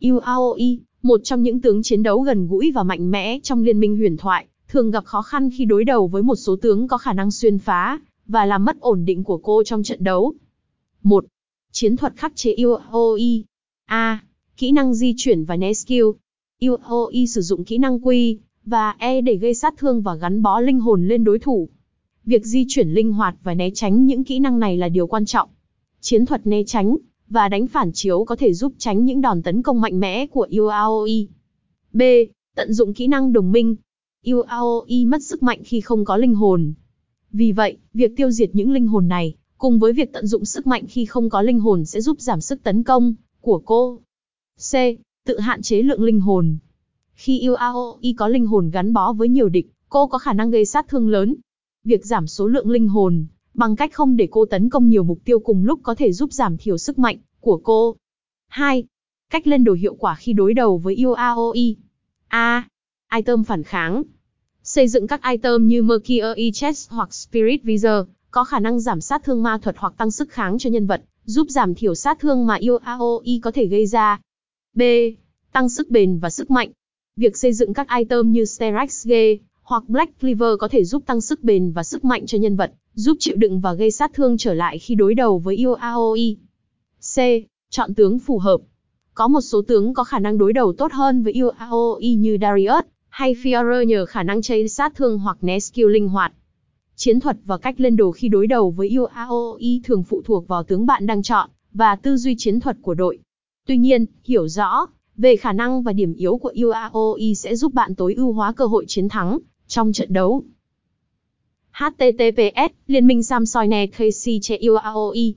UAOE, một trong những tướng chiến đấu gần gũi và mạnh mẽ trong liên minh huyền thoại, thường gặp khó khăn khi đối đầu với một số tướng có khả năng xuyên phá và làm mất ổn định của cô trong trận đấu. 1. Chiến thuật khắc chế UAOE A. Kỹ năng di chuyển và né skill. UAOE sử dụng kỹ năng Q và E để gây sát thương và gắn bó linh hồn lên đối thủ. Việc di chuyển linh hoạt và né tránh những kỹ năng này là điều quan trọng. Chiến thuật né tránh và đánh phản chiếu có thể giúp tránh những đòn tấn công mạnh mẽ của UAOE. B. Tận dụng kỹ năng đồng minh. UAOE mất sức mạnh khi không có linh hồn. Vì vậy, việc tiêu diệt những linh hồn này, cùng với việc tận dụng sức mạnh khi không có linh hồn sẽ giúp giảm sức tấn công của cô. C. Tự hạn chế lượng linh hồn. Khi UAOE có linh hồn gắn bó với nhiều địch, cô có khả năng gây sát thương lớn. Việc giảm số lượng linh hồn, bằng cách không để cô tấn công nhiều mục tiêu cùng lúc có thể giúp giảm thiểu sức mạnh của cô. 2. Cách lên đồ hiệu quả khi đối đầu với UAOE. A. Item phản kháng. Xây dựng các item như Mercury Chest hoặc Spirit Visor, có khả năng giảm sát thương ma thuật hoặc tăng sức kháng cho nhân vật, giúp giảm thiểu sát thương mà UAOE có thể gây ra. B. Tăng sức bền và sức mạnh. Việc xây dựng các item như Sterax Gate hoặc Black Cleaver có thể giúp tăng sức bền và sức mạnh cho nhân vật, giúp chịu đựng và gây sát thương trở lại khi đối đầu với UAOE. C. Chọn tướng phù hợp. Có một số tướng có khả năng đối đầu tốt hơn với UAOE như Darius hay Fiora nhờ khả năng chase sát thương hoặc né skill linh hoạt. Chiến thuật và cách lên đồ khi đối đầu với UAOE thường phụ thuộc vào tướng bạn đang chọn và tư duy chiến thuật của đội. Tuy nhiên, hiểu rõ về khả năng và điểm yếu của UAOE sẽ giúp bạn tối ưu hóa cơ hội chiến thắng trong trận đấu. HTTPS Liên minh Samsoi Net KC che UAOE